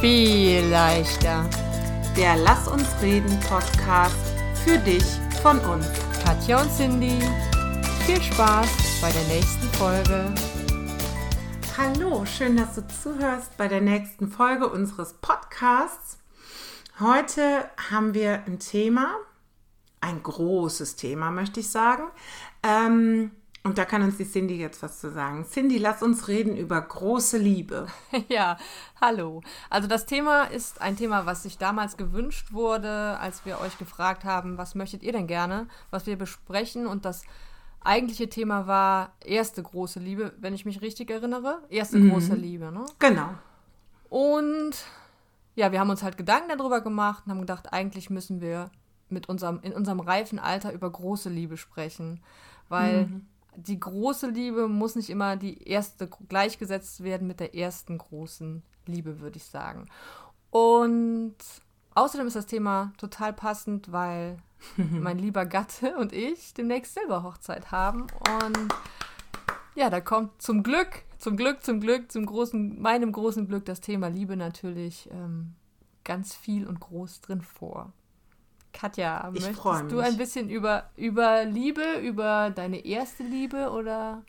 viel leichter. Der Lass uns reden Podcast für dich von uns. Katja und Cindy, viel Spaß bei der nächsten Folge. Hallo, schön, dass du zuhörst bei der nächsten Folge unseres Podcasts. Heute haben wir ein Thema, ein großes Thema, möchte ich sagen. Ähm, und da kann uns die Cindy jetzt was zu sagen. Cindy, lass uns reden über große Liebe. Ja, hallo. Also das Thema ist ein Thema, was sich damals gewünscht wurde, als wir euch gefragt haben, was möchtet ihr denn gerne, was wir besprechen. Und das eigentliche Thema war erste große Liebe, wenn ich mich richtig erinnere. Erste mhm. große Liebe, ne? Genau. Und ja, wir haben uns halt Gedanken darüber gemacht und haben gedacht, eigentlich müssen wir mit unserem, in unserem reifen Alter über große Liebe sprechen. Weil mhm die große Liebe muss nicht immer die erste gleichgesetzt werden mit der ersten großen Liebe, würde ich sagen. Und außerdem ist das Thema total passend, weil mein lieber Gatte und ich demnächst Silberhochzeit haben. Und ja, da kommt zum Glück, zum Glück, zum Glück, zum großen, meinem großen Glück das Thema Liebe natürlich ähm, ganz viel und groß drin vor. Katja, ich möchtest du ein bisschen über, über Liebe, über deine erste Liebe oder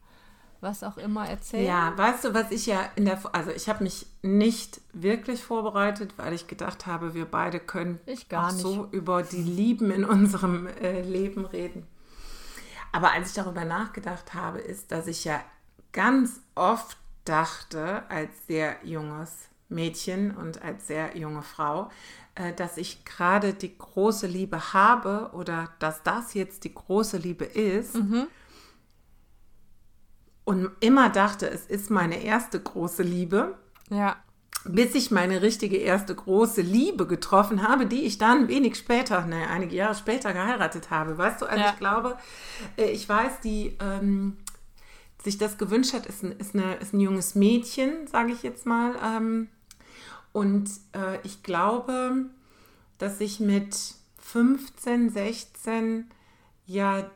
was auch immer erzählen? Ja, weißt du, was ich ja in der, also ich habe mich nicht wirklich vorbereitet, weil ich gedacht habe, wir beide können auch nicht. so über die Lieben in unserem äh, Leben reden. Aber als ich darüber nachgedacht habe, ist, dass ich ja ganz oft dachte, als sehr junges Mädchen und als sehr junge Frau, äh, dass ich gerade die große Liebe habe oder dass das jetzt die große Liebe ist. Mhm. Und immer dachte, es ist meine erste große Liebe. Ja. Bis ich meine richtige erste große Liebe getroffen habe, die ich dann wenig später, ne, einige Jahre später geheiratet habe. Weißt du, also ja. ich glaube, äh, ich weiß, die ähm, sich das gewünscht hat, ist ein, ist eine, ist ein junges Mädchen, sage ich jetzt mal. Ähm, und äh, ich glaube, dass sich mit 15, 16 ja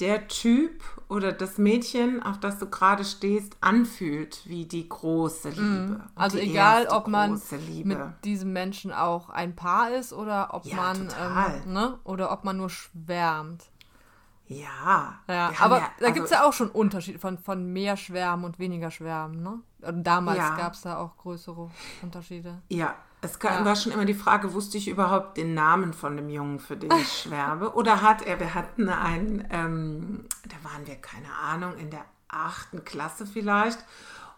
der Typ oder das Mädchen, auf das du gerade stehst, anfühlt wie die große mhm. Liebe. Also egal, ob man mit diesem Menschen auch ein Paar ist oder ob ja, man ähm, ne? oder ob man nur schwärmt. Ja. ja aber ja, da gibt es also ja auch schon Unterschiede von, von mehr Schwärmen und weniger Schwärmen, ne? Damals ja. gab es da auch größere Unterschiede. Ja, es ja. war schon immer die Frage, wusste ich überhaupt den Namen von dem Jungen, für den ich schwärme? Oder hat er, wir hatten einen, ähm, da waren wir, keine Ahnung, in der achten Klasse vielleicht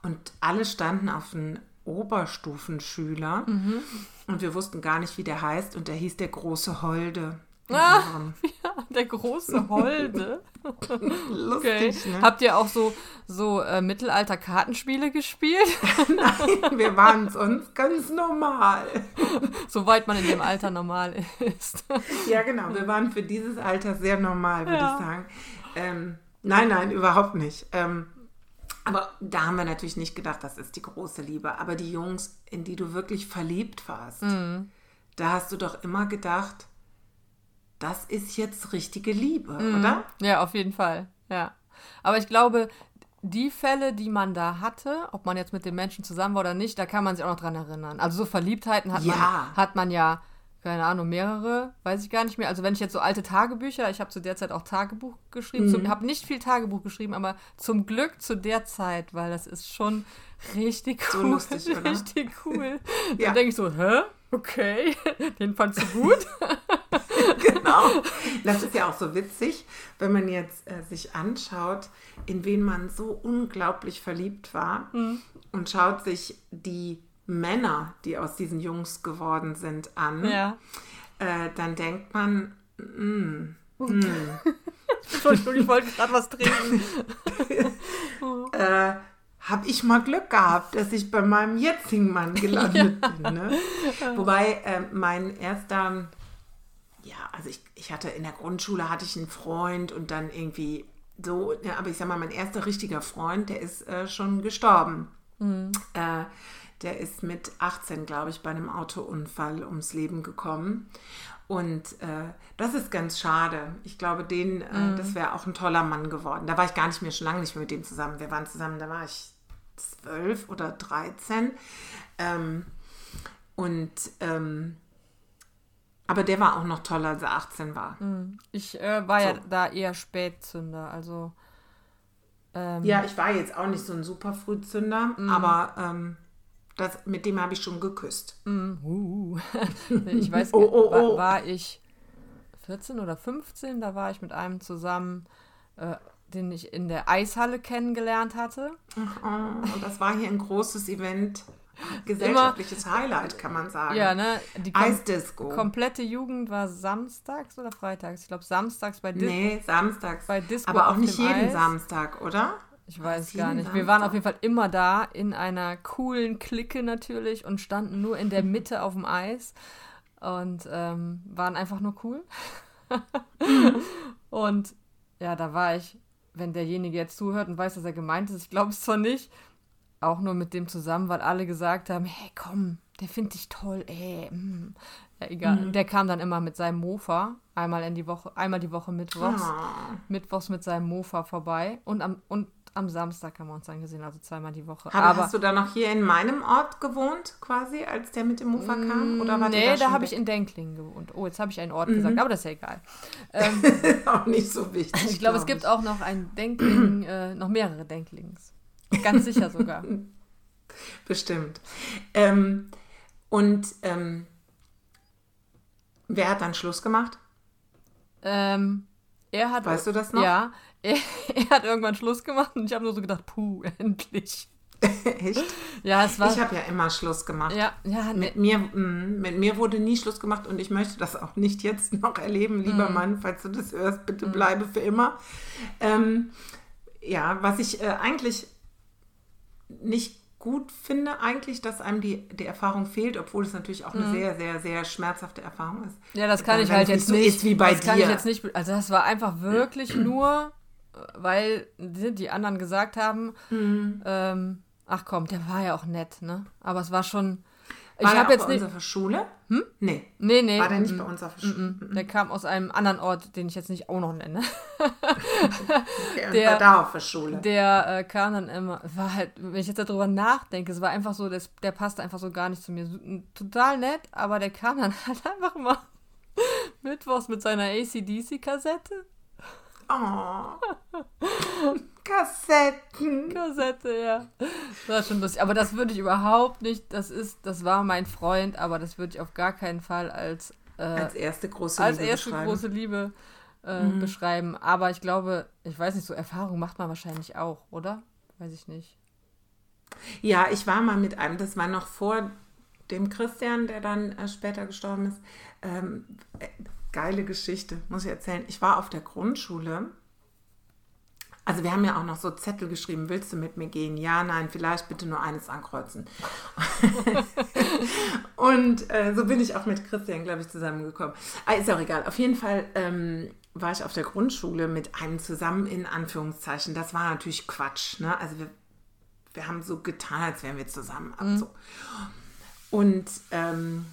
und alle standen auf einen Oberstufenschüler mhm. und wir wussten gar nicht, wie der heißt und der hieß der große Holde. Ah, ja, der große Holde. Lustig, okay. ne? Habt ihr auch so, so äh, Mittelalter-Kartenspiele gespielt? Nein, wir waren sonst ganz normal. Soweit man in dem Alter normal ist. ja, genau. Wir waren für dieses Alter sehr normal, würde ja. ich sagen. Ähm, nein, nein, überhaupt nicht. Ähm, aber da haben wir natürlich nicht gedacht, das ist die große Liebe. Aber die Jungs, in die du wirklich verliebt warst, mhm. da hast du doch immer gedacht, das ist jetzt richtige Liebe, mhm. oder? Ja, auf jeden Fall. Ja. Aber ich glaube, die Fälle, die man da hatte, ob man jetzt mit dem Menschen zusammen war oder nicht, da kann man sich auch noch dran erinnern. Also so Verliebtheiten hat, ja. man, hat man ja, keine Ahnung, mehrere, weiß ich gar nicht mehr. Also wenn ich jetzt so alte Tagebücher, ich habe zu der Zeit auch Tagebuch geschrieben, mhm. habe nicht viel Tagebuch geschrieben, aber zum Glück zu der Zeit, weil das ist schon richtig cool. So lustig, oder? Richtig cool. ja. Dann denke ich so, hä? Okay, den fandst du gut? genau. Das ist ja auch so witzig, wenn man jetzt äh, sich anschaut, in wen man so unglaublich verliebt war mhm. und schaut sich die Männer, die aus diesen Jungs geworden sind, an, ja. äh, dann denkt man, mm, mm. Entschuldigung, ich wollte gerade was trinken. äh, habe ich mal Glück gehabt, dass ich bei meinem jetzigen Mann gelandet ja. bin. Ne? Wobei äh, mein erster ja, also ich, ich hatte in der Grundschule hatte ich einen Freund und dann irgendwie so, ja, aber ich sag mal, mein erster richtiger Freund, der ist äh, schon gestorben. Mhm. Äh, der ist mit 18, glaube ich, bei einem Autounfall ums Leben gekommen. Und äh, das ist ganz schade. Ich glaube, den, äh, mhm. das wäre auch ein toller Mann geworden. Da war ich gar nicht mehr, schon lange nicht mehr mit dem zusammen. Wir waren zusammen, da war ich zwölf oder dreizehn. Ähm, Und ähm, aber der war auch noch toller, als er 18 war. Ich äh, war so. ja da eher Spätzünder, also. Ähm, ja, ich war jetzt auch nicht so ein super Frühzünder, mm. aber ähm, das, mit dem habe ich schon geküsst. Mm, uh. ich weiß, oh, oh, oh. War, war, ich 14 oder 15, da war ich mit einem zusammen, äh, den ich in der Eishalle kennengelernt hatte. Oh, und das war hier ein großes Event gesellschaftliches Immer, Highlight, kann man sagen. Ja, ne? Die kom Eisdisco. komplette Jugend war samstags oder freitags? Ich glaube, samstags bei Disco. Nee, samstags. Bei Disco Aber auch nicht jeden Eis. Samstag, oder? Ich weiß gar nicht. Wir waren auf jeden Fall immer da, in einer coolen Clique natürlich und standen nur in der Mitte auf dem Eis und ähm, waren einfach nur cool. und ja, da war ich, wenn derjenige jetzt zuhört und weiß, dass er gemeint ist, ich glaube es zwar nicht, auch nur mit dem zusammen, weil alle gesagt haben, hey komm, der findet dich toll, ey. Mm. Ja, egal. Mhm. Der kam dann immer mit seinem Mofa, einmal in die Woche, einmal die Woche mittwochs, oh. mittwochs mit seinem Mofa vorbei und am, und am Samstag haben wir uns dann gesehen, also zweimal die Woche. Aber, Aber hast du da noch hier in meinem Ort gewohnt, quasi, als der mit dem Mofa kam? Oder war nee, da, da habe ich in Denklingen gewohnt. Oh, jetzt habe ich einen Ort mhm. gesagt, aber das ist ja egal. Ähm, auch nicht so wichtig. ich glaube, glaub es gibt auch noch ein Denkling, äh, noch mehrere Denklings. Ganz sicher sogar. Bestimmt. Ähm, und ähm, wer hat dann Schluss gemacht? Ähm, er hat. Weißt du das noch? Ja, er, er hat irgendwann Schluss gemacht und ich habe nur so gedacht, puh, endlich. Echt? Ja, es war. Ich habe ja immer Schluss gemacht. Ja, ja. Mit mir, mh, mit mir wurde nie Schluss gemacht und ich möchte das auch nicht jetzt noch erleben, lieber mm. Mann, falls du das hörst, bitte mm. bleibe für immer. Ähm, ja, was ich äh, eigentlich nicht gut finde eigentlich, dass einem die, die Erfahrung fehlt, obwohl es natürlich auch eine mhm. sehr, sehr, sehr schmerzhafte Erfahrung ist. Ja, das kann ich halt jetzt so nicht. Ist wie bei das dir. kann ich jetzt nicht. Also das war einfach wirklich nur, weil die anderen gesagt haben, mhm. ähm, ach komm, der war ja auch nett, ne? Aber es war schon war ich habe jetzt bei nicht. unserer Schule? Hm? Nee. Nee, nee. War der nicht mm, bei uns auf der Schule? Mm, der kam aus einem anderen Ort, den ich jetzt nicht auch noch nenne. okay, der war da auf der Schule. Der äh, kam dann immer, war halt, wenn ich jetzt darüber nachdenke, es war einfach so, das, der passte einfach so gar nicht zu mir. Total nett, aber der kam dann halt einfach mal mittwochs mit seiner ACDC-Kassette. Oh. Kassetten. Kassette, ja. Das war schon lustig. Aber das würde ich überhaupt nicht, das ist, das war mein Freund, aber das würde ich auf gar keinen Fall als, äh, als erste große als Liebe erste beschreiben. große Liebe äh, mhm. beschreiben. Aber ich glaube, ich weiß nicht, so Erfahrung macht man wahrscheinlich auch, oder? Weiß ich nicht. Ja, ich war mal mit einem, das war noch vor dem Christian, der dann äh, später gestorben ist. Ähm, äh, geile Geschichte, muss ich erzählen. Ich war auf der Grundschule also wir haben ja auch noch so Zettel geschrieben, willst du mit mir gehen? Ja, nein, vielleicht bitte nur eines ankreuzen. und äh, so bin ich auch mit Christian, glaube ich, zusammengekommen. Ah, ist auch egal. Auf jeden Fall ähm, war ich auf der Grundschule mit einem zusammen in Anführungszeichen. Das war natürlich Quatsch. Ne? Also wir, wir haben so getan, als wären wir zusammen. Mhm. So. Und ähm,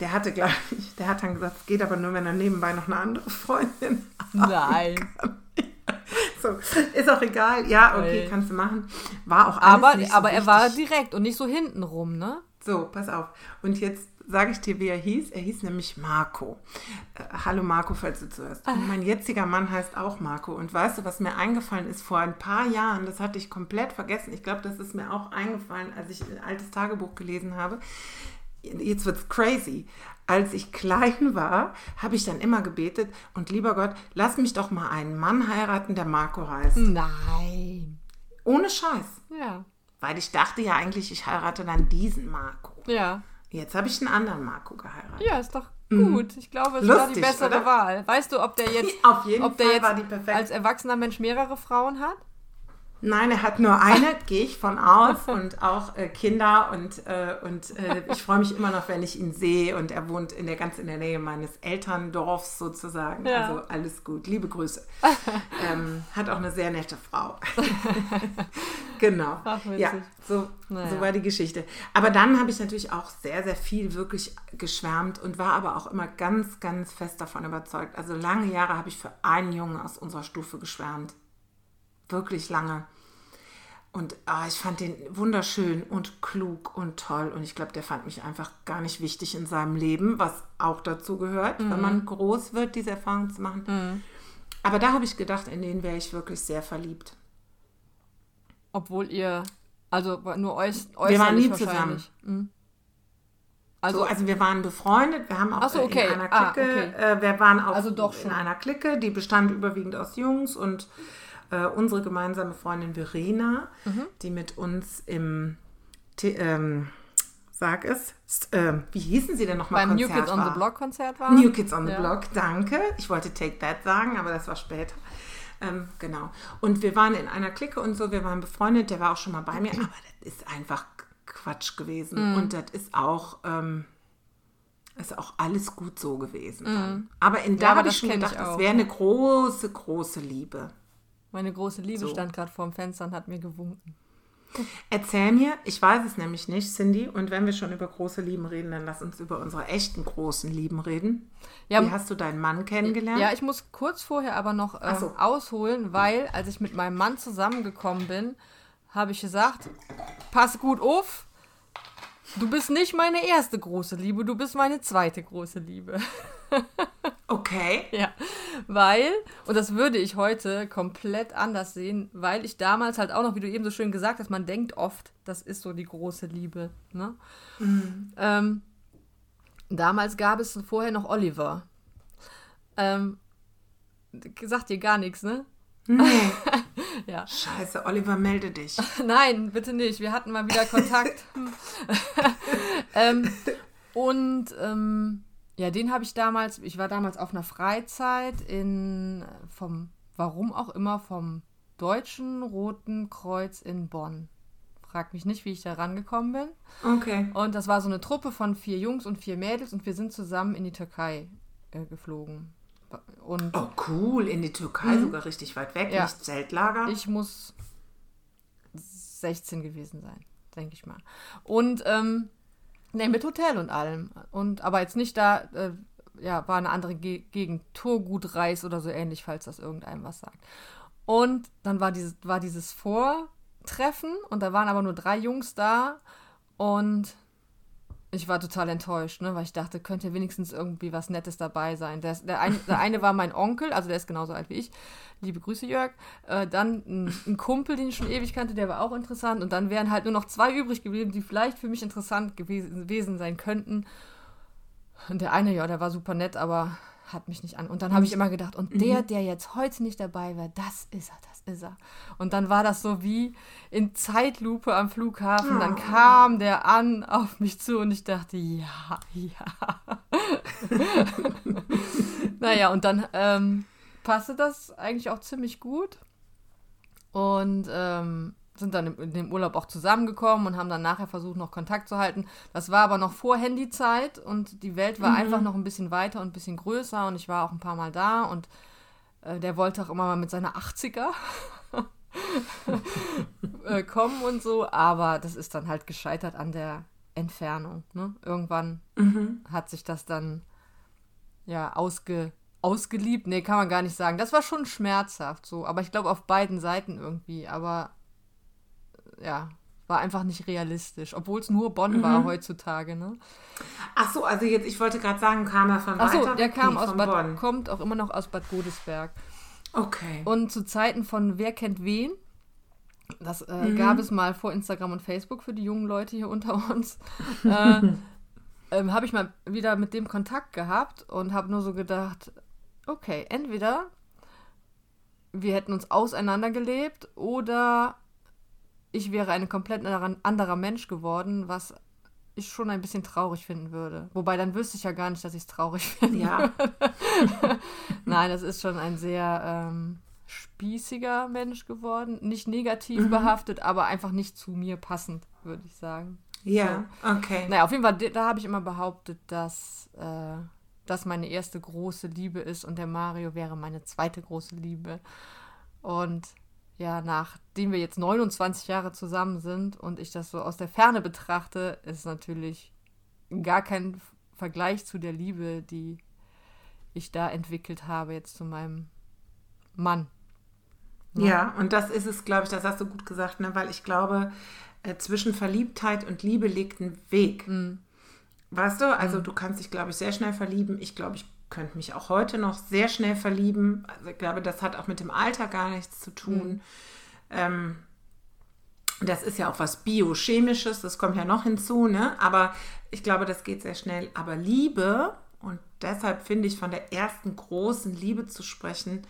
der hatte, glaube ich, der hat dann gesagt, es geht aber nur, wenn er nebenbei noch eine andere Freundin hat. Nein. So, ist auch egal. Ja, okay, kannst du machen. War auch alles Aber, nicht so aber er war direkt und nicht so hintenrum, ne? So, pass auf. Und jetzt sage ich dir, wie er hieß. Er hieß nämlich Marco. Äh, hallo Marco, falls du zuhörst. Und mein jetziger Mann heißt auch Marco. Und weißt du, was mir eingefallen ist vor ein paar Jahren? Das hatte ich komplett vergessen. Ich glaube, das ist mir auch eingefallen, als ich ein altes Tagebuch gelesen habe. Jetzt wird es crazy als ich klein war, habe ich dann immer gebetet und lieber Gott, lass mich doch mal einen Mann heiraten, der Marco heißt. Nein. Ohne Scheiß. Ja. Weil ich dachte ja eigentlich, ich heirate dann diesen Marco. Ja. Jetzt habe ich einen anderen Marco geheiratet. Ja, ist doch mhm. gut. Ich glaube, es Lustig, war die bessere oder? Wahl. Weißt du, ob der jetzt, Auf jeden ob der Fall jetzt als erwachsener Mensch mehrere Frauen hat? Nein, er hat nur eine, gehe ich von aus, und auch äh, Kinder. Und, äh, und äh, ich freue mich immer noch, wenn ich ihn sehe. Und er wohnt in der ganz in der Nähe meines Elterndorfs sozusagen. Ja. Also alles gut. Liebe Grüße. ähm, hat auch eine sehr nette Frau. genau. Ach, ja, so, naja. so war die Geschichte. Aber dann habe ich natürlich auch sehr, sehr viel wirklich geschwärmt und war aber auch immer ganz, ganz fest davon überzeugt. Also lange Jahre habe ich für einen Jungen aus unserer Stufe geschwärmt wirklich lange. und ah, ich fand den wunderschön und klug und toll. Und ich glaube, der fand mich einfach gar nicht wichtig in seinem Leben, was auch dazu gehört, mhm. wenn man groß wird, diese Erfahrung zu machen. Mhm. Aber da habe ich gedacht, in den wäre ich wirklich sehr verliebt. Obwohl ihr, also nur euch, Wir waren nie zusammen. Mhm. Also, so, also wir waren befreundet, wir haben auch so, okay. in einer ah, Clique, ah, okay. äh, wir waren auch also in einer Clique, die bestand überwiegend aus Jungs und äh, unsere gemeinsame Freundin Verena, mhm. die mit uns im, ähm, sag es, äh, wie hießen sie denn nochmal? Beim Konzert New Kids war? on the Block Konzert war. New Kids on the ja. Block, danke. Ich wollte Take That sagen, aber das war später. Ähm, genau. Und wir waren in einer Clique und so, wir waren befreundet, der war auch schon mal bei mir, aber das ist einfach Quatsch gewesen. Mhm. Und das ist auch. Ähm, ist auch alles gut so gewesen. Mhm. Aber in da ja, habe ich schon gedacht, das wäre eine große, große Liebe. Meine große Liebe so. stand gerade vorm Fenster und hat mir gewunken. Erzähl mir, ich weiß es nämlich nicht, Cindy, und wenn wir schon über große Lieben reden, dann lass uns über unsere echten großen Lieben reden. Ja, Wie hast du deinen Mann kennengelernt? Ja, ich muss kurz vorher aber noch äh, so. ausholen, weil als ich mit meinem Mann zusammengekommen bin, habe ich gesagt, pass gut auf, du bist nicht meine erste große Liebe, du bist meine zweite große Liebe. Okay. ja, weil, und das würde ich heute komplett anders sehen, weil ich damals halt auch noch, wie du eben so schön gesagt hast, man denkt oft, das ist so die große Liebe. Ne? Mhm. Ähm, damals gab es vorher noch Oliver. Ähm, sagt dir gar nichts, ne? Nee. ja. Scheiße, Oliver, melde dich. Nein, bitte nicht. Wir hatten mal wieder Kontakt. ähm, und ähm, ja, den habe ich damals, ich war damals auf einer Freizeit in, vom, warum auch immer, vom Deutschen Roten Kreuz in Bonn. Frag mich nicht, wie ich da rangekommen bin. Okay. Und das war so eine Truppe von vier Jungs und vier Mädels und wir sind zusammen in die Türkei äh, geflogen. Und oh, cool, in die Türkei, mhm. sogar richtig weit weg, ja. nicht Zeltlager. Ich muss 16 gewesen sein, denke ich mal. Und ähm, Nee, mit Hotel und allem. Und, aber jetzt nicht da, äh, ja, war eine andere Ge Gegend, Turgutreis oder so ähnlich, falls das irgendeinem was sagt. Und dann war dieses, war dieses Vortreffen und da waren aber nur drei Jungs da und ich war total enttäuscht, ne, weil ich dachte, könnte wenigstens irgendwie was Nettes dabei sein. Der, der, ein, der eine war mein Onkel, also der ist genauso alt wie ich. Liebe Grüße, Jörg. Äh, dann ein, ein, Kumpel, den ich schon ewig kannte, der war auch interessant. Und dann wären halt nur noch zwei übrig geblieben, die vielleicht für mich interessant gewesen, gewesen sein könnten. Und der eine, ja, der war super nett, aber hat mich nicht an. Und dann habe ich immer gedacht, und der, mhm. der jetzt heute nicht dabei war, das ist er, das ist er. Und dann war das so wie in Zeitlupe am Flughafen. Dann oh. kam der an auf mich zu und ich dachte, ja, ja. naja, und dann ähm, passte das eigentlich auch ziemlich gut. Und ähm, sind dann in dem Urlaub auch zusammengekommen und haben dann nachher versucht, noch Kontakt zu halten. Das war aber noch vor Handyzeit und die Welt war mhm. einfach noch ein bisschen weiter und ein bisschen größer und ich war auch ein paar Mal da und äh, der wollte auch immer mal mit seiner 80er äh, kommen und so, aber das ist dann halt gescheitert an der Entfernung. Ne? Irgendwann mhm. hat sich das dann ja ausge ausgeliebt. Nee, kann man gar nicht sagen. Das war schon schmerzhaft so, aber ich glaube auf beiden Seiten irgendwie. Aber ja, war einfach nicht realistisch, obwohl es nur Bonn mhm. war heutzutage, ne? Ach so, also jetzt, ich wollte gerade sagen, kam er von Ach so, der kam aus Bad, Bonn. kommt auch immer noch aus Bad Godesberg. Okay. Und zu Zeiten von Wer kennt wen, das äh, mhm. gab es mal vor Instagram und Facebook für die jungen Leute hier unter uns, äh, ähm, habe ich mal wieder mit dem Kontakt gehabt und habe nur so gedacht, okay, entweder wir hätten uns auseinandergelebt oder ich wäre ein komplett anderer Mensch geworden, was ich schon ein bisschen traurig finden würde. Wobei dann wüsste ich ja gar nicht, dass ich es traurig finde. Ja. Nein, das ist schon ein sehr ähm, spießiger Mensch geworden. Nicht negativ mhm. behaftet, aber einfach nicht zu mir passend, würde ich sagen. Ja, so. okay. Naja, auf jeden Fall, da habe ich immer behauptet, dass äh, das meine erste große Liebe ist und der Mario wäre meine zweite große Liebe. Und ja, nachdem wir jetzt 29 Jahre zusammen sind und ich das so aus der Ferne betrachte, ist natürlich gar kein Vergleich zu der Liebe, die ich da entwickelt habe, jetzt zu meinem Mann. Ne? Ja, und das ist es, glaube ich, das hast du gut gesagt, ne? weil ich glaube, äh, zwischen Verliebtheit und Liebe liegt ein Weg. Mhm. Weißt du, also mhm. du kannst dich, glaube ich, sehr schnell verlieben. Ich glaube, ich könnte mich auch heute noch sehr schnell verlieben. Also ich glaube, das hat auch mit dem Alter gar nichts zu tun. Mhm. Ähm, das ist ja auch was Biochemisches, das kommt ja noch hinzu, ne? Aber ich glaube, das geht sehr schnell. Aber Liebe, und deshalb finde ich von der ersten großen Liebe zu sprechen,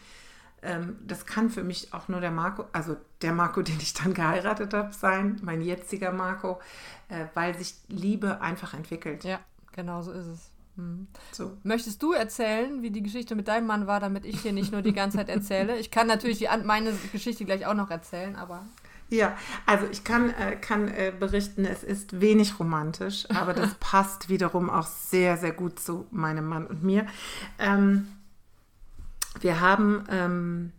ähm, das kann für mich auch nur der Marco, also der Marco, den ich dann geheiratet habe, sein, mein jetziger Marco, äh, weil sich Liebe einfach entwickelt. Ja, genau so ist es. Mhm. So. Möchtest du erzählen, wie die Geschichte mit deinem Mann war, damit ich hier nicht nur die ganze Zeit erzähle? Ich kann natürlich die, meine Geschichte gleich auch noch erzählen, aber. Ja, also ich kann, äh, kann äh, berichten, es ist wenig romantisch, aber das passt wiederum auch sehr, sehr gut zu meinem Mann und mir. Ähm, wir haben, ähm,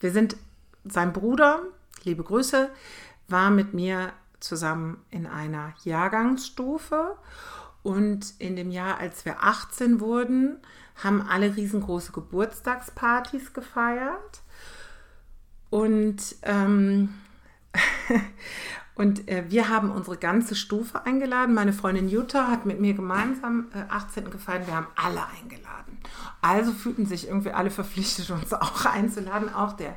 wir sind, sein Bruder, liebe Grüße, war mit mir zusammen in einer Jahrgangsstufe und in dem Jahr, als wir 18 wurden, haben alle riesengroße Geburtstagspartys gefeiert. Und, ähm, und äh, wir haben unsere ganze Stufe eingeladen. Meine Freundin Jutta hat mit mir gemeinsam äh, 18. gefeiert. Wir haben alle eingeladen. Also fühlten sich irgendwie alle verpflichtet, uns auch einzuladen. Auch der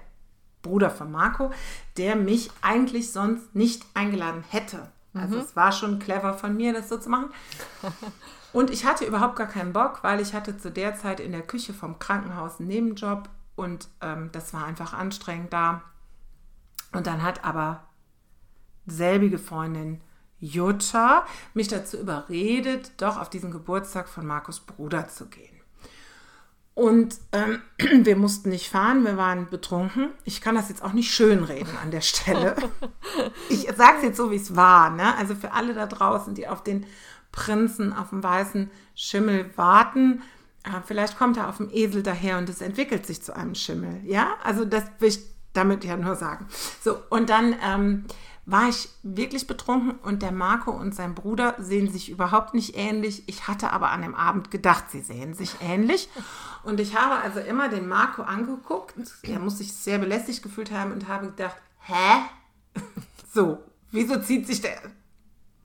Bruder von Marco, der mich eigentlich sonst nicht eingeladen hätte. Also mhm. es war schon clever von mir, das so zu machen. Und ich hatte überhaupt gar keinen Bock, weil ich hatte zu der Zeit in der Küche vom Krankenhaus einen Nebenjob und ähm, das war einfach anstrengend da. Und dann hat aber selbige Freundin Jutta mich dazu überredet, doch auf diesen Geburtstag von Markus Bruder zu gehen. Und ähm, wir mussten nicht fahren, wir waren betrunken. Ich kann das jetzt auch nicht schönreden an der Stelle. Ich sage es jetzt so, wie es war. Ne? Also für alle da draußen, die auf den Prinzen, auf dem weißen Schimmel warten, äh, vielleicht kommt er auf dem Esel daher und es entwickelt sich zu einem Schimmel. Ja, also das damit ja nur sagen. So, und dann ähm, war ich wirklich betrunken und der Marco und sein Bruder sehen sich überhaupt nicht ähnlich. Ich hatte aber an dem Abend gedacht, sie sehen sich ähnlich. Und ich habe also immer den Marco angeguckt. Der muss sich sehr belästigt gefühlt haben und habe gedacht, hä? So, wieso zieht sich der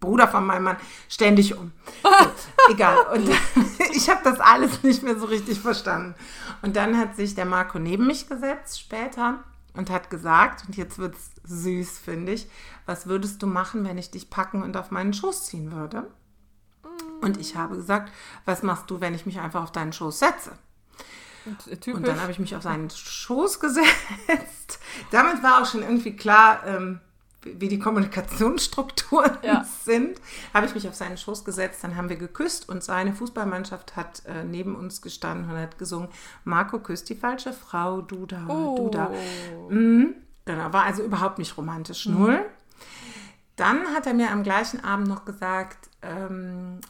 Bruder von meinem Mann ständig um? So, egal. Und ich habe das alles nicht mehr so richtig verstanden. Und dann hat sich der Marco neben mich gesetzt später und hat gesagt, und jetzt wird es süß, finde ich, was würdest du machen, wenn ich dich packen und auf meinen Schoß ziehen würde? Und ich habe gesagt, was machst du, wenn ich mich einfach auf deinen Schoß setze? Und, und dann habe ich mich auf seinen Schoß gesetzt. Damit war auch schon irgendwie klar, ähm, wie die Kommunikationsstrukturen ja. sind, habe ich mich auf seinen Schoß gesetzt, dann haben wir geküsst und seine Fußballmannschaft hat äh, neben uns gestanden und hat gesungen, Marco küsst die falsche Frau, du da, oh. du da. Mhm. Genau, war also überhaupt nicht romantisch, mhm. null. Dann hat er mir am gleichen Abend noch gesagt, ähm,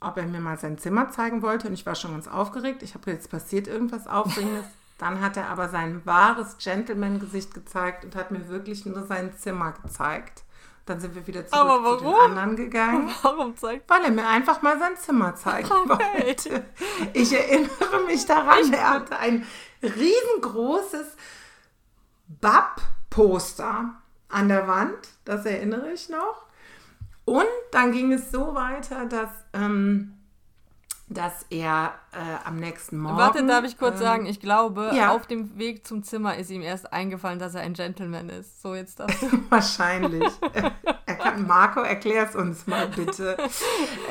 ob er mir mal sein Zimmer zeigen wollte und ich war schon ganz aufgeregt. Ich habe jetzt passiert irgendwas Aufregendes. Dann hat er aber sein wahres Gentleman-Gesicht gezeigt und hat mir wirklich nur sein Zimmer gezeigt. Dann sind wir wieder zurück zu den anderen gegangen. Warum zeigt Weil er mir einfach mal sein Zimmer zeigen okay. wollte. Ich erinnere mich daran, er hatte ein riesengroßes Bab-Poster an der Wand. Das erinnere ich noch. Und dann ging es so weiter, dass ähm, dass er äh, am nächsten Morgen. Warte, darf ich kurz ähm, sagen, ich glaube, ja. auf dem Weg zum Zimmer ist ihm erst eingefallen, dass er ein Gentleman ist. So, jetzt du. Wahrscheinlich. kann, Marco, erklär es uns mal bitte.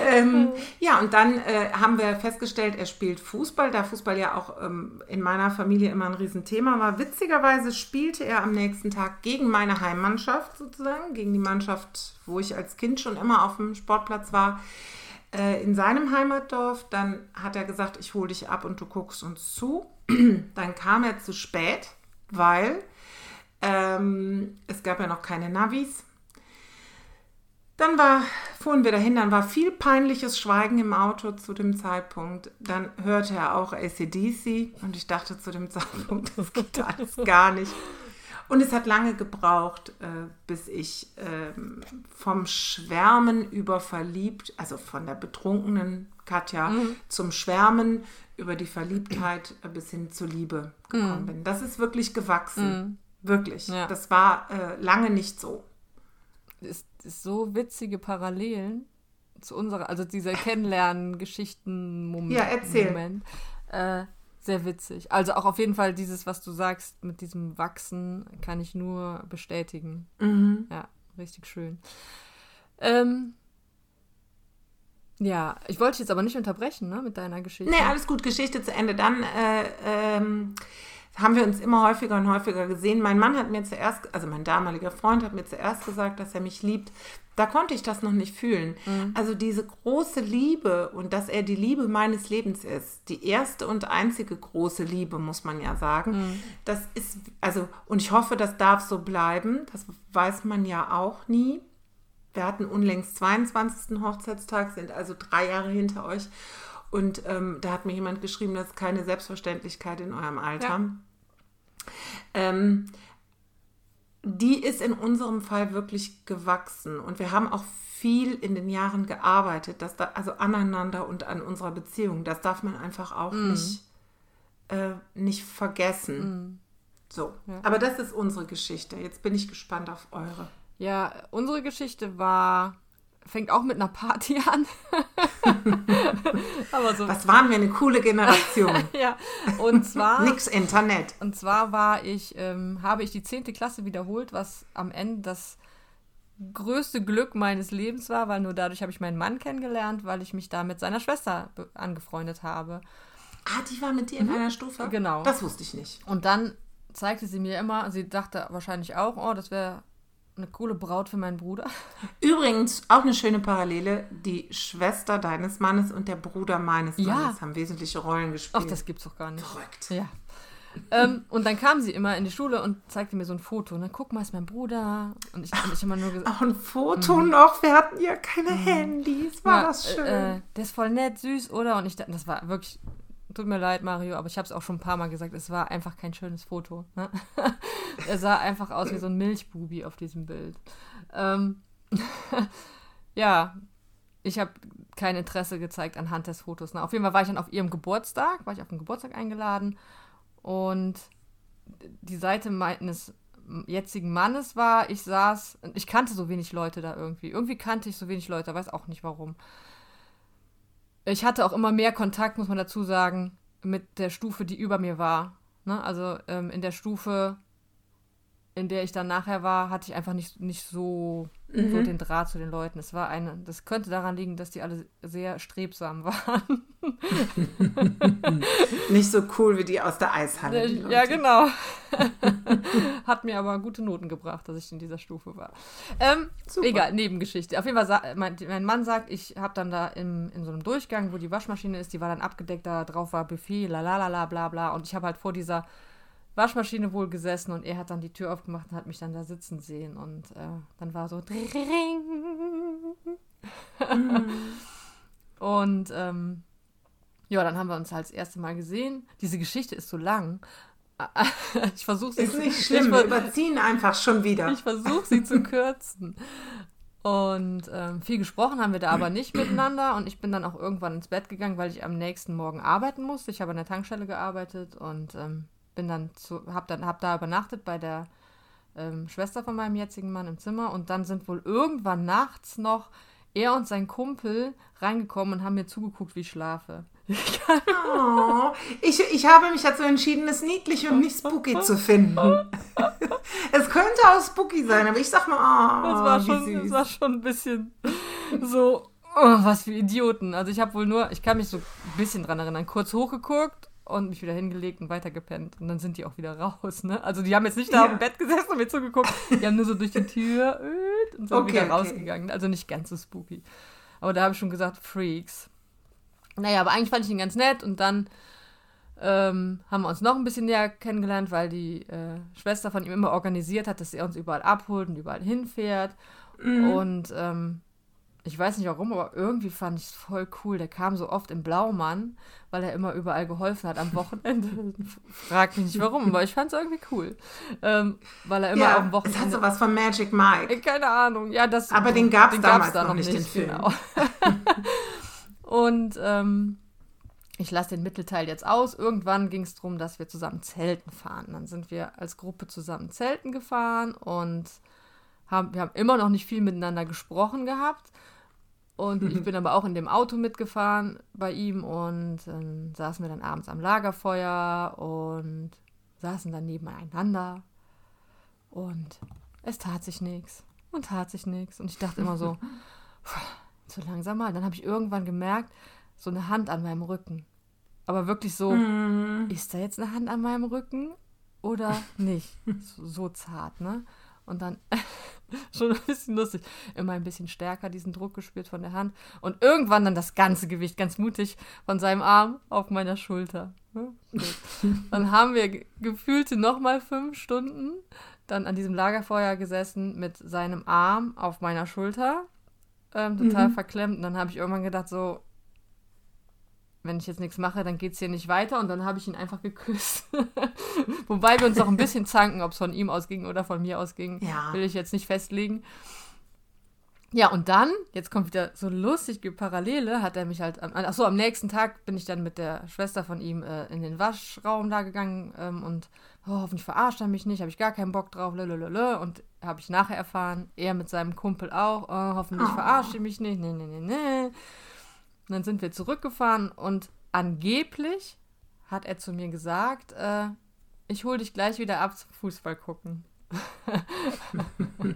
ähm, ja, und dann äh, haben wir festgestellt, er spielt Fußball, da Fußball ja auch ähm, in meiner Familie immer ein Riesenthema war. Witzigerweise spielte er am nächsten Tag gegen meine Heimmannschaft sozusagen, gegen die Mannschaft, wo ich als Kind schon immer auf dem Sportplatz war äh, in seinem Heimatdorf. Dann hat er gesagt, ich hole dich ab und du guckst uns zu. dann kam er zu spät, weil ähm, es gab ja noch keine Navis. Dann war, fuhren wir dahin, dann war viel peinliches Schweigen im Auto zu dem Zeitpunkt. Dann hörte er auch ACDC und ich dachte zu dem Zeitpunkt, das geht alles gar nicht. Und es hat lange gebraucht, äh, bis ich äh, vom Schwärmen über verliebt, also von der betrunkenen Katja mhm. zum Schwärmen über die Verliebtheit bis hin zur Liebe gekommen mhm. bin. Das ist wirklich gewachsen. Wirklich. Ja. Das war äh, lange nicht so. Es ist so witzige Parallelen zu unserer, also dieser Kennenlernen-Geschichten-Moment. Ja, erzähl. Moment. Äh, sehr witzig. Also auch auf jeden Fall dieses, was du sagst mit diesem Wachsen, kann ich nur bestätigen. Mhm. Ja, richtig schön. Ähm, ja, ich wollte dich jetzt aber nicht unterbrechen, ne, mit deiner Geschichte. Nee, alles gut, Geschichte zu Ende. Dann äh, ähm, haben wir uns immer häufiger und häufiger gesehen. Mein Mann hat mir zuerst, also mein damaliger Freund hat mir zuerst gesagt, dass er mich liebt. Da konnte ich das noch nicht fühlen. Mhm. Also diese große Liebe und dass er die Liebe meines Lebens ist, die erste und einzige große Liebe, muss man ja sagen. Mhm. Das ist, also, und ich hoffe, das darf so bleiben. Das weiß man ja auch nie. Wir hatten unlängst 22. Hochzeitstag, sind also drei Jahre hinter euch. Und ähm, da hat mir jemand geschrieben, das ist keine Selbstverständlichkeit in eurem Alter. Ja. Ähm, die ist in unserem Fall wirklich gewachsen und wir haben auch viel in den Jahren gearbeitet, dass da, also aneinander und an unserer Beziehung. Das darf man einfach auch mm. nicht, äh, nicht vergessen. Mm. So, ja. aber das ist unsere Geschichte. Jetzt bin ich gespannt auf eure. Ja, unsere Geschichte war fängt auch mit einer Party an. Aber so. Was waren wir eine coole Generation? ja, und zwar. Nix Internet. Und zwar war ich, ähm, habe ich die 10. Klasse wiederholt, was am Ende das größte Glück meines Lebens war, weil nur dadurch habe ich meinen Mann kennengelernt, weil ich mich da mit seiner Schwester angefreundet habe. Ah, die war mit dir in mhm. einer Stufe? Genau. Das wusste ich nicht. Und dann zeigte sie mir immer, sie dachte wahrscheinlich auch, oh, das wäre eine coole Braut für meinen Bruder. Übrigens, auch eine schöne Parallele. Die Schwester deines Mannes und der Bruder meines ja. Mannes haben wesentliche Rollen gespielt. Ach, das gibt's doch gar nicht. Verrückt. Ja. ähm, und dann kam sie immer in die Schule und zeigte mir so ein Foto. Und dann guck mal, ist mein Bruder. Und ich, ich immer nur gesagt. Auch ein Foto mhm. noch. Wir hatten ja keine mhm. Handys. War ja, das schön. Äh, der ist voll nett, süß, oder? Und ich das war wirklich tut mir leid, Mario, aber ich habe es auch schon ein paar Mal gesagt, es war einfach kein schönes Foto. Ne? er sah einfach aus wie so ein Milchbubi auf diesem Bild. Ähm, ja, ich habe kein Interesse gezeigt anhand des Fotos. Ne? Auf jeden Fall war ich dann auf ihrem Geburtstag, war ich auf den Geburtstag eingeladen und die Seite meines jetzigen Mannes war, ich saß, ich kannte so wenig Leute da irgendwie. Irgendwie kannte ich so wenig Leute, weiß auch nicht warum. Ich hatte auch immer mehr Kontakt, muss man dazu sagen, mit der Stufe, die über mir war. Ne? Also ähm, in der Stufe, in der ich dann nachher war, hatte ich einfach nicht, nicht so, mhm. so den Draht zu den Leuten. Es war eine, das könnte daran liegen, dass die alle sehr strebsam waren. nicht so cool wie die aus der Eishalle. Ja, genau. Hat mir aber gute Noten gebracht, dass ich in dieser Stufe war. Ähm, egal, Nebengeschichte. Auf jeden Fall, mein, mein Mann sagt, ich habe dann da im, in so einem Durchgang, wo die Waschmaschine ist, die war dann abgedeckt, da drauf war Buffet, la la la la bla bla. Und ich habe halt vor dieser Waschmaschine wohl gesessen und er hat dann die Tür aufgemacht und hat mich dann da sitzen sehen. Und äh, dann war so. Mm. und ähm, ja, dann haben wir uns halt das erste Mal gesehen. Diese Geschichte ist so lang. ich versuche sie Ist zu, nicht schlimm, wir überziehen einfach schon wieder. Ich versuche sie zu kürzen. Und ähm, viel gesprochen haben wir da aber nicht miteinander. Und ich bin dann auch irgendwann ins Bett gegangen, weil ich am nächsten Morgen arbeiten musste. Ich habe an der Tankstelle gearbeitet und ähm, bin dann zu, hab dann, hab da übernachtet bei der ähm, Schwester von meinem jetzigen Mann im Zimmer und dann sind wohl irgendwann nachts noch er und sein Kumpel reingekommen und haben mir zugeguckt, wie ich schlafe. oh, ich, ich habe mich dazu entschieden, es niedlich und nicht spooky zu finden. es könnte auch spooky sein, aber ich sag mal, oh, das, war schon, das war schon ein bisschen so, oh, was für Idioten. Also ich habe wohl nur, ich kann mich so ein bisschen dran erinnern, kurz hochgeguckt und mich wieder hingelegt und weitergepennt. Und dann sind die auch wieder raus, ne? Also die haben jetzt nicht da ja. im Bett gesessen und mir zugeguckt. Die haben nur so durch die Tür und sind okay, wieder okay. rausgegangen. Also nicht ganz so spooky. Aber da habe ich schon gesagt, Freaks. Naja, aber eigentlich fand ich ihn ganz nett und dann ähm, haben wir uns noch ein bisschen näher kennengelernt, weil die äh, Schwester von ihm immer organisiert hat, dass er uns überall abholt und überall hinfährt. Mhm. Und ähm, ich weiß nicht warum, aber irgendwie fand ich es voll cool. Der kam so oft im Blaumann, weil er immer überall geholfen hat am Wochenende. Frag mich nicht warum, aber ich fand es irgendwie cool. Ähm, weil er immer ja, am Wochenende. Es hat so was von Magic Mike. Äh, keine Ahnung. Ja, das, aber den gab es damals da noch nicht, den Film. Genau. Und ähm, ich lasse den Mittelteil jetzt aus. Irgendwann ging es darum, dass wir zusammen Zelten fahren. Dann sind wir als Gruppe zusammen Zelten gefahren und haben, wir haben immer noch nicht viel miteinander gesprochen gehabt. Und ich bin aber auch in dem Auto mitgefahren bei ihm und dann saßen wir dann abends am Lagerfeuer und saßen dann nebeneinander. Und es tat sich nichts und tat sich nichts. Und ich dachte immer so, so langsam mal. Dann habe ich irgendwann gemerkt, so eine Hand an meinem Rücken. Aber wirklich so, mm. ist da jetzt eine Hand an meinem Rücken oder nicht? so, so zart, ne? Und dann schon ein bisschen lustig, immer ein bisschen stärker diesen Druck gespürt von der Hand und irgendwann dann das ganze Gewicht ganz mutig von seinem Arm auf meiner Schulter. Dann haben wir gefühlte nochmal fünf Stunden dann an diesem Lagerfeuer gesessen mit seinem Arm auf meiner Schulter, ähm, total mhm. verklemmt. Und dann habe ich irgendwann gedacht, so, wenn ich jetzt nichts mache, dann geht es hier nicht weiter. Und dann habe ich ihn einfach geküsst. Wobei wir uns auch ein bisschen zanken, ob es von ihm ausging oder von mir ausging. Ja. Will ich jetzt nicht festlegen. Ja, und dann, jetzt kommt wieder so lustige Parallele, hat er mich halt, achso, am nächsten Tag bin ich dann mit der Schwester von ihm äh, in den Waschraum da gegangen ähm, und oh, hoffentlich verarscht er mich nicht, habe ich gar keinen Bock drauf, lalalala. und habe ich nachher erfahren, er mit seinem Kumpel auch, oh, hoffentlich oh. verarscht er mich nicht, nee, nee, nee, nee. Und dann sind wir zurückgefahren und angeblich hat er zu mir gesagt, äh, ich hole dich gleich wieder ab zum Fußball gucken.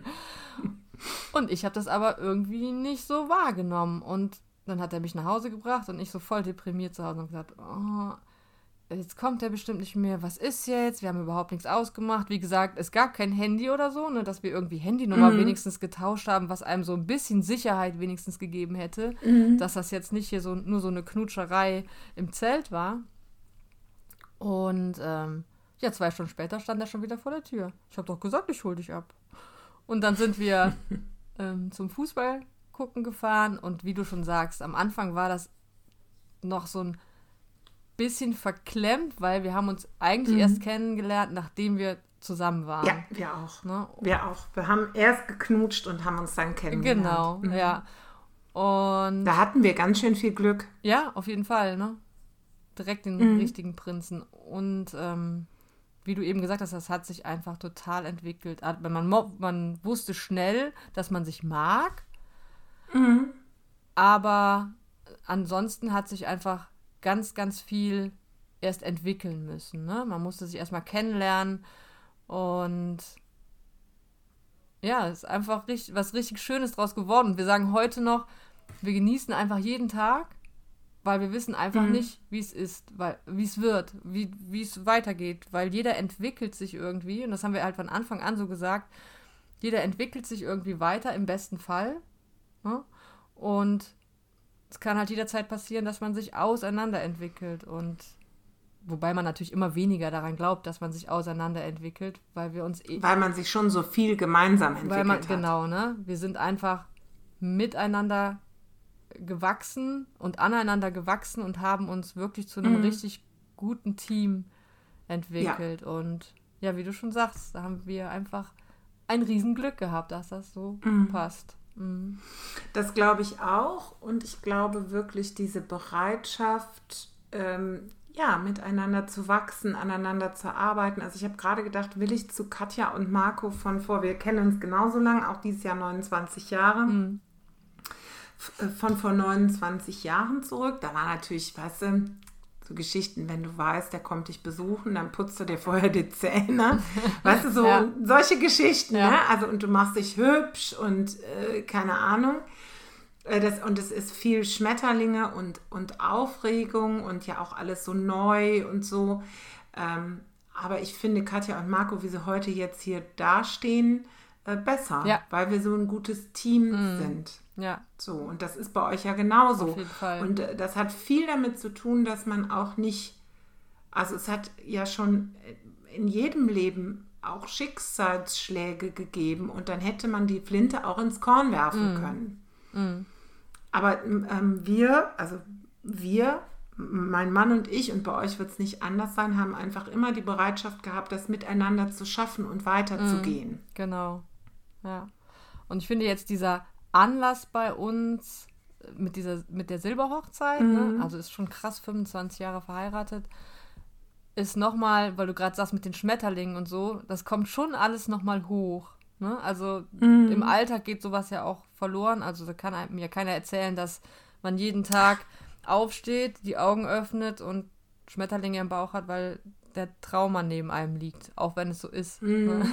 und ich habe das aber irgendwie nicht so wahrgenommen. Und dann hat er mich nach Hause gebracht und ich so voll deprimiert zu Hause und gesagt, oh, jetzt kommt er bestimmt nicht mehr, was ist jetzt? Wir haben überhaupt nichts ausgemacht. Wie gesagt, es gab kein Handy oder so, ne, dass wir irgendwie Handynummer mhm. wenigstens getauscht haben, was einem so ein bisschen Sicherheit wenigstens gegeben hätte, mhm. dass das jetzt nicht hier so nur so eine Knutscherei im Zelt war. Und ähm, ja, zwei Stunden später stand er schon wieder vor der Tür. Ich habe doch gesagt, ich hol dich ab. Und dann sind wir ähm, zum Fußball gucken gefahren und wie du schon sagst, am Anfang war das noch so ein bisschen verklemmt, weil wir haben uns eigentlich mhm. erst kennengelernt, nachdem wir zusammen waren. Ja, wir auch. Ne? Wir auch. Wir haben erst geknutscht und haben uns dann kennengelernt. Genau, mhm. ja. Und da hatten wir ganz schön viel Glück. Ja, auf jeden Fall, ne? Direkt den mhm. richtigen Prinzen. Und ähm, wie du eben gesagt hast, das hat sich einfach total entwickelt. Man, man wusste schnell, dass man sich mag, mhm. aber ansonsten hat sich einfach ganz, ganz viel erst entwickeln müssen. Ne? Man musste sich erstmal kennenlernen und ja, es ist einfach richtig, was richtig Schönes draus geworden. Wir sagen heute noch, wir genießen einfach jeden Tag, weil wir wissen einfach mhm. nicht, wie es ist, wie es wird, wie es weitergeht, weil jeder entwickelt sich irgendwie und das haben wir halt von Anfang an so gesagt. Jeder entwickelt sich irgendwie weiter im besten Fall. Ne? Und es kann halt jederzeit passieren, dass man sich auseinanderentwickelt und wobei man natürlich immer weniger daran glaubt, dass man sich auseinanderentwickelt, weil wir uns eh weil man sich schon so viel gemeinsam entwickelt weil man, hat. Genau, ne? Wir sind einfach miteinander gewachsen und aneinander gewachsen und haben uns wirklich zu einem mhm. richtig guten Team entwickelt ja. und ja, wie du schon sagst, da haben wir einfach ein Riesenglück gehabt, dass das so mhm. passt. Das glaube ich auch. Und ich glaube wirklich, diese Bereitschaft, ähm, ja, miteinander zu wachsen, aneinander zu arbeiten. Also ich habe gerade gedacht, will ich zu Katja und Marco von vor, wir kennen uns genauso lang, auch dieses Jahr 29 Jahre. Mhm. Äh, von vor 29 Jahren zurück. Da war natürlich, weißt du, so Geschichten, wenn du weißt, der kommt dich besuchen, dann putzt du dir vorher die Zähne. weißt du, so ja. solche Geschichten, ja. ne? Also und du machst dich hübsch und äh, keine Ahnung. Äh, das, und es ist viel Schmetterlinge und, und Aufregung und ja auch alles so neu und so. Ähm, aber ich finde Katja und Marco, wie sie heute jetzt hier dastehen, äh, besser, ja. weil wir so ein gutes Team mm. sind. Ja. So, und das ist bei euch ja genauso. Auf jeden Fall. Und äh, das hat viel damit zu tun, dass man auch nicht, also es hat ja schon in jedem Leben auch Schicksalsschläge gegeben und dann hätte man die Flinte auch ins Korn werfen mm. können. Mm. Aber ähm, wir, also wir, mein Mann und ich, und bei euch wird es nicht anders sein, haben einfach immer die Bereitschaft gehabt, das miteinander zu schaffen und weiterzugehen. Mm, genau. Ja. Und ich finde jetzt dieser Anlass bei uns mit dieser, mit der Silberhochzeit, ne? mhm. ne? also ist schon krass, 25 Jahre verheiratet, ist nochmal, weil du gerade sagst mit den Schmetterlingen und so, das kommt schon alles nochmal hoch. Ne? Also mhm. im Alltag geht sowas ja auch verloren. Also da kann mir keiner erzählen, dass man jeden Tag aufsteht, die Augen öffnet und Schmetterlinge im Bauch hat, weil der Trauma neben einem liegt, auch wenn es so ist. Mhm. Ne?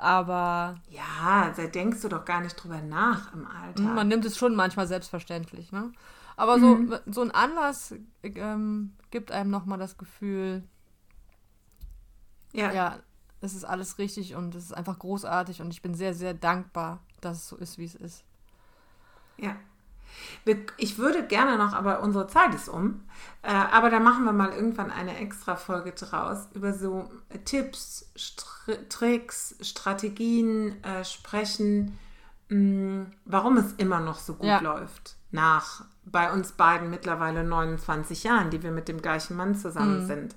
Aber. Ja, da denkst du doch gar nicht drüber nach im Alltag. Man nimmt es schon manchmal selbstverständlich, ne? Aber so, mhm. so ein Anlass ähm, gibt einem nochmal das Gefühl, ja. ja, es ist alles richtig und es ist einfach großartig und ich bin sehr, sehr dankbar, dass es so ist, wie es ist. Ja. Ich würde gerne noch, aber unsere Zeit ist um. Äh, aber da machen wir mal irgendwann eine extra Folge draus über so Tipps, Str Tricks, Strategien äh, sprechen, mh, warum es immer noch so gut ja. läuft. Nach bei uns beiden mittlerweile 29 Jahren, die wir mit dem gleichen Mann zusammen mhm. sind.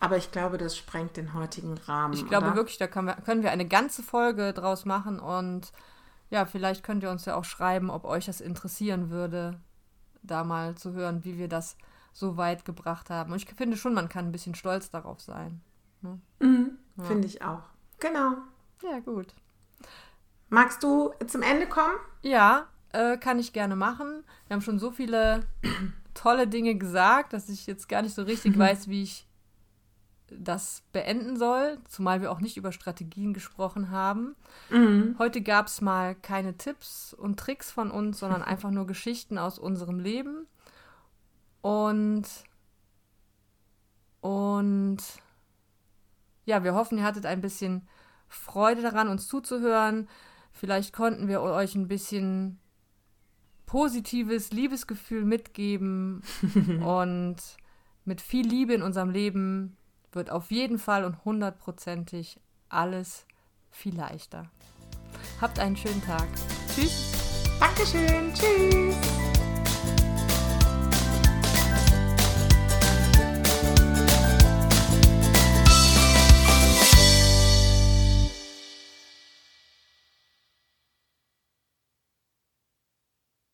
Aber ich glaube, das sprengt den heutigen Rahmen. Ich glaube oder? wirklich, da können wir, können wir eine ganze Folge draus machen und ja, vielleicht könnt ihr uns ja auch schreiben, ob euch das interessieren würde, da mal zu hören, wie wir das so weit gebracht haben. Und ich finde schon, man kann ein bisschen stolz darauf sein. Ne? Mhm, ja. Finde ich auch. Genau. Ja, gut. Magst du zum Ende kommen? Ja, äh, kann ich gerne machen. Wir haben schon so viele tolle Dinge gesagt, dass ich jetzt gar nicht so richtig weiß, wie ich das beenden soll, zumal wir auch nicht über Strategien gesprochen haben. Mhm. Heute gab es mal keine Tipps und Tricks von uns, sondern einfach nur Geschichten aus unserem Leben. Und, und ja, wir hoffen, ihr hattet ein bisschen Freude daran, uns zuzuhören. Vielleicht konnten wir euch ein bisschen positives Liebesgefühl mitgeben und mit viel Liebe in unserem Leben wird auf jeden Fall und hundertprozentig alles viel leichter. Habt einen schönen Tag. Tschüss. Dankeschön. Tschüss.